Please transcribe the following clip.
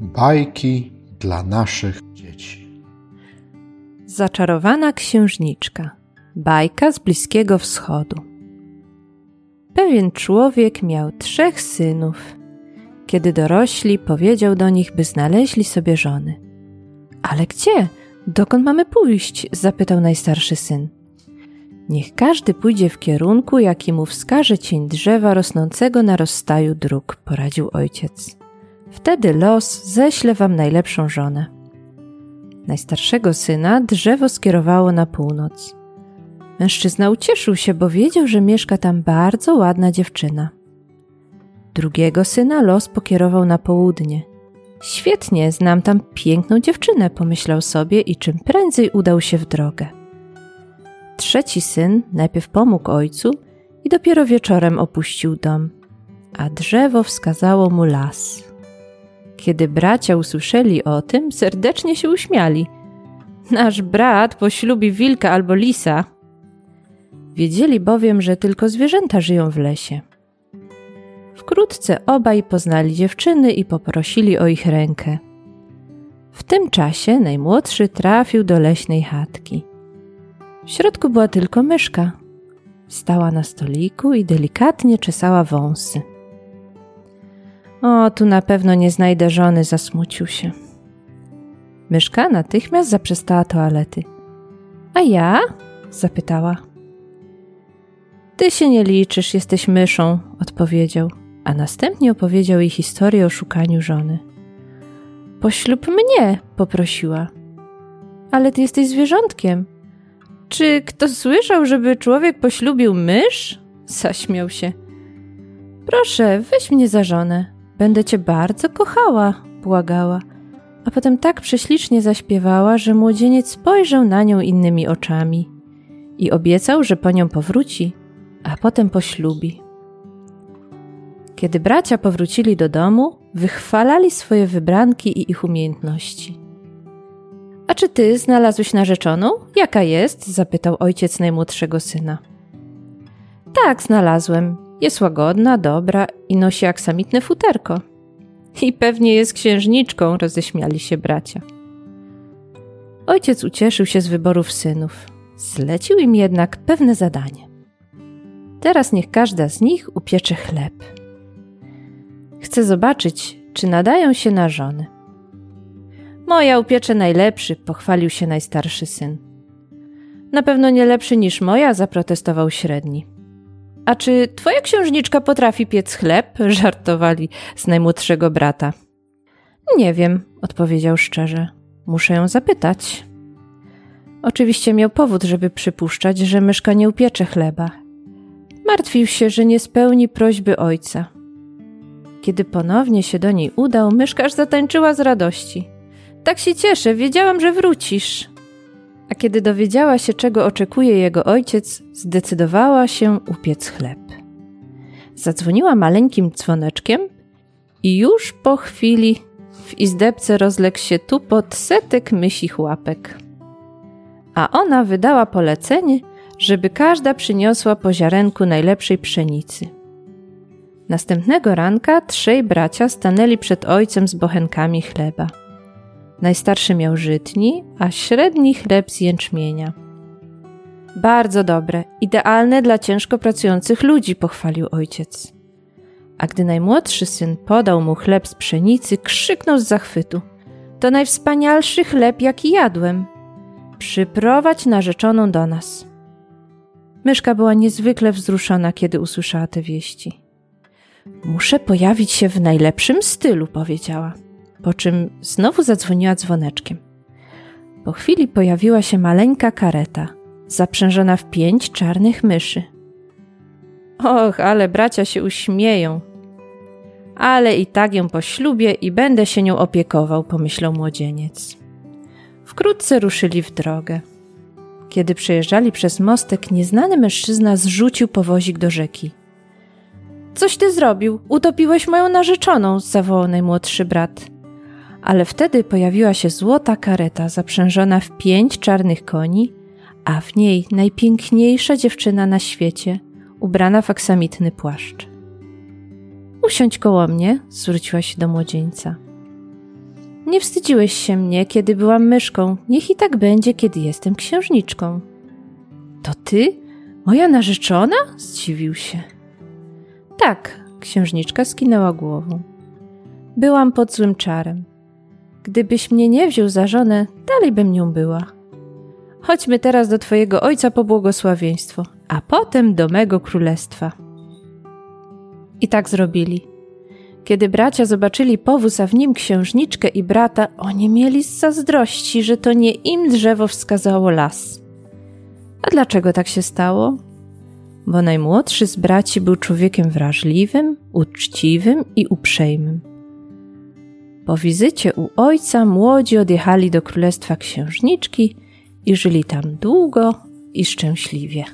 Bajki dla naszych dzieci. Zaczarowana księżniczka. Bajka z Bliskiego Wschodu. Pewien człowiek miał trzech synów. Kiedy dorośli, powiedział do nich, by znaleźli sobie żony. Ale gdzie? Dokąd mamy pójść? zapytał najstarszy syn. Niech każdy pójdzie w kierunku, jaki mu wskaże cień drzewa rosnącego na rozstaju dróg, poradził ojciec. Wtedy los ześle wam najlepszą żonę. Najstarszego syna drzewo skierowało na północ. Mężczyzna ucieszył się, bo wiedział, że mieszka tam bardzo ładna dziewczyna. Drugiego syna los pokierował na południe. Świetnie, znam tam piękną dziewczynę, pomyślał sobie i czym prędzej udał się w drogę. Trzeci syn najpierw pomógł ojcu i dopiero wieczorem opuścił dom, a drzewo wskazało mu las. Kiedy bracia usłyszeli o tym, serdecznie się uśmiali. Nasz brat poślubi wilka albo lisa. Wiedzieli bowiem, że tylko zwierzęta żyją w lesie. Wkrótce obaj poznali dziewczyny i poprosili o ich rękę. W tym czasie najmłodszy trafił do leśnej chatki. W środku była tylko myszka. Stała na stoliku i delikatnie czesała wąsy. O, tu na pewno nie znajdę żony, zasmucił się. Myszka natychmiast zaprzestała toalety. A ja? zapytała. Ty się nie liczysz, jesteś myszą, odpowiedział, a następnie opowiedział jej historię o szukaniu żony. Poślub mnie, poprosiła. Ale ty jesteś zwierzątkiem. Czy kto słyszał, żeby człowiek poślubił mysz? Zaśmiał się. Proszę, weź mnie za żonę. Będę cię bardzo kochała, błagała. A potem tak prześlicznie zaśpiewała, że młodzieniec spojrzał na nią innymi oczami i obiecał, że po nią powróci, a potem poślubi. Kiedy bracia powrócili do domu, wychwalali swoje wybranki i ich umiejętności. A czy ty znalazłeś narzeczoną? Jaka jest? zapytał ojciec najmłodszego syna. Tak, znalazłem. Jest łagodna, dobra i nosi aksamitne futerko. I pewnie jest księżniczką, roześmiali się bracia. Ojciec ucieszył się z wyborów synów. Zlecił im jednak pewne zadanie. Teraz niech każda z nich upiecze chleb. Chcę zobaczyć, czy nadają się na żony. Moja upiecze najlepszy, pochwalił się najstarszy syn. Na pewno nie lepszy niż moja, zaprotestował średni. A czy twoja księżniczka potrafi piec chleb? żartowali z najmłodszego brata. Nie wiem, odpowiedział szczerze. Muszę ją zapytać. Oczywiście miał powód, żeby przypuszczać, że myszka nie upiecze chleba. Martwił się, że nie spełni prośby ojca. Kiedy ponownie się do niej udał, myszka aż zatańczyła z radości. Tak się cieszę, wiedziałam, że wrócisz. A kiedy dowiedziała się, czego oczekuje jego ojciec, zdecydowała się upiec chleb. Zadzwoniła maleńkim dzwoneczkiem i już po chwili w izdebce rozległ się tupot setek mysich łapek. A ona wydała polecenie, żeby każda przyniosła po ziarenku najlepszej pszenicy. Następnego ranka trzej bracia stanęli przed ojcem z bochenkami chleba. Najstarszy miał żytni, a średni chleb z jęczmienia. Bardzo dobre, idealne dla ciężko pracujących ludzi, pochwalił ojciec. A gdy najmłodszy syn podał mu chleb z pszenicy, krzyknął z zachwytu: To najwspanialszy chleb, jaki jadłem. Przyprowadź narzeczoną do nas. Myszka była niezwykle wzruszona, kiedy usłyszała te wieści. Muszę pojawić się w najlepszym stylu, powiedziała po czym znowu zadzwoniła dzwoneczkiem. Po chwili pojawiła się maleńka kareta, zaprzężona w pięć czarnych myszy. Och, ale bracia się uśmieją. Ale i tak ją poślubię i będę się nią opiekował, pomyślał młodzieniec. Wkrótce ruszyli w drogę. Kiedy przejeżdżali przez mostek, nieznany mężczyzna zrzucił powozik do rzeki. Coś ty zrobił? Utopiłeś moją narzeczoną, zawołał najmłodszy brat ale wtedy pojawiła się złota kareta zaprzężona w pięć czarnych koni, a w niej najpiękniejsza dziewczyna na świecie, ubrana w aksamitny płaszcz. Usiądź koło mnie, zwróciła się do młodzieńca. Nie wstydziłeś się mnie, kiedy byłam myszką. Niech i tak będzie, kiedy jestem księżniczką. To ty? Moja narzeczona? Zdziwił się. Tak, księżniczka skinęła głową. Byłam pod złym czarem. Gdybyś mnie nie wziął za żonę, dalej bym nią była. Chodźmy teraz do twojego ojca po błogosławieństwo, a potem do mego królestwa. I tak zrobili. Kiedy bracia zobaczyli powóz, a w nim księżniczkę i brata, oni mieli z zazdrości, że to nie im drzewo wskazało las. A dlaczego tak się stało? Bo najmłodszy z braci był człowiekiem wrażliwym, uczciwym i uprzejmym. Po wizycie u ojca młodzi odjechali do królestwa księżniczki i żyli tam długo i szczęśliwie.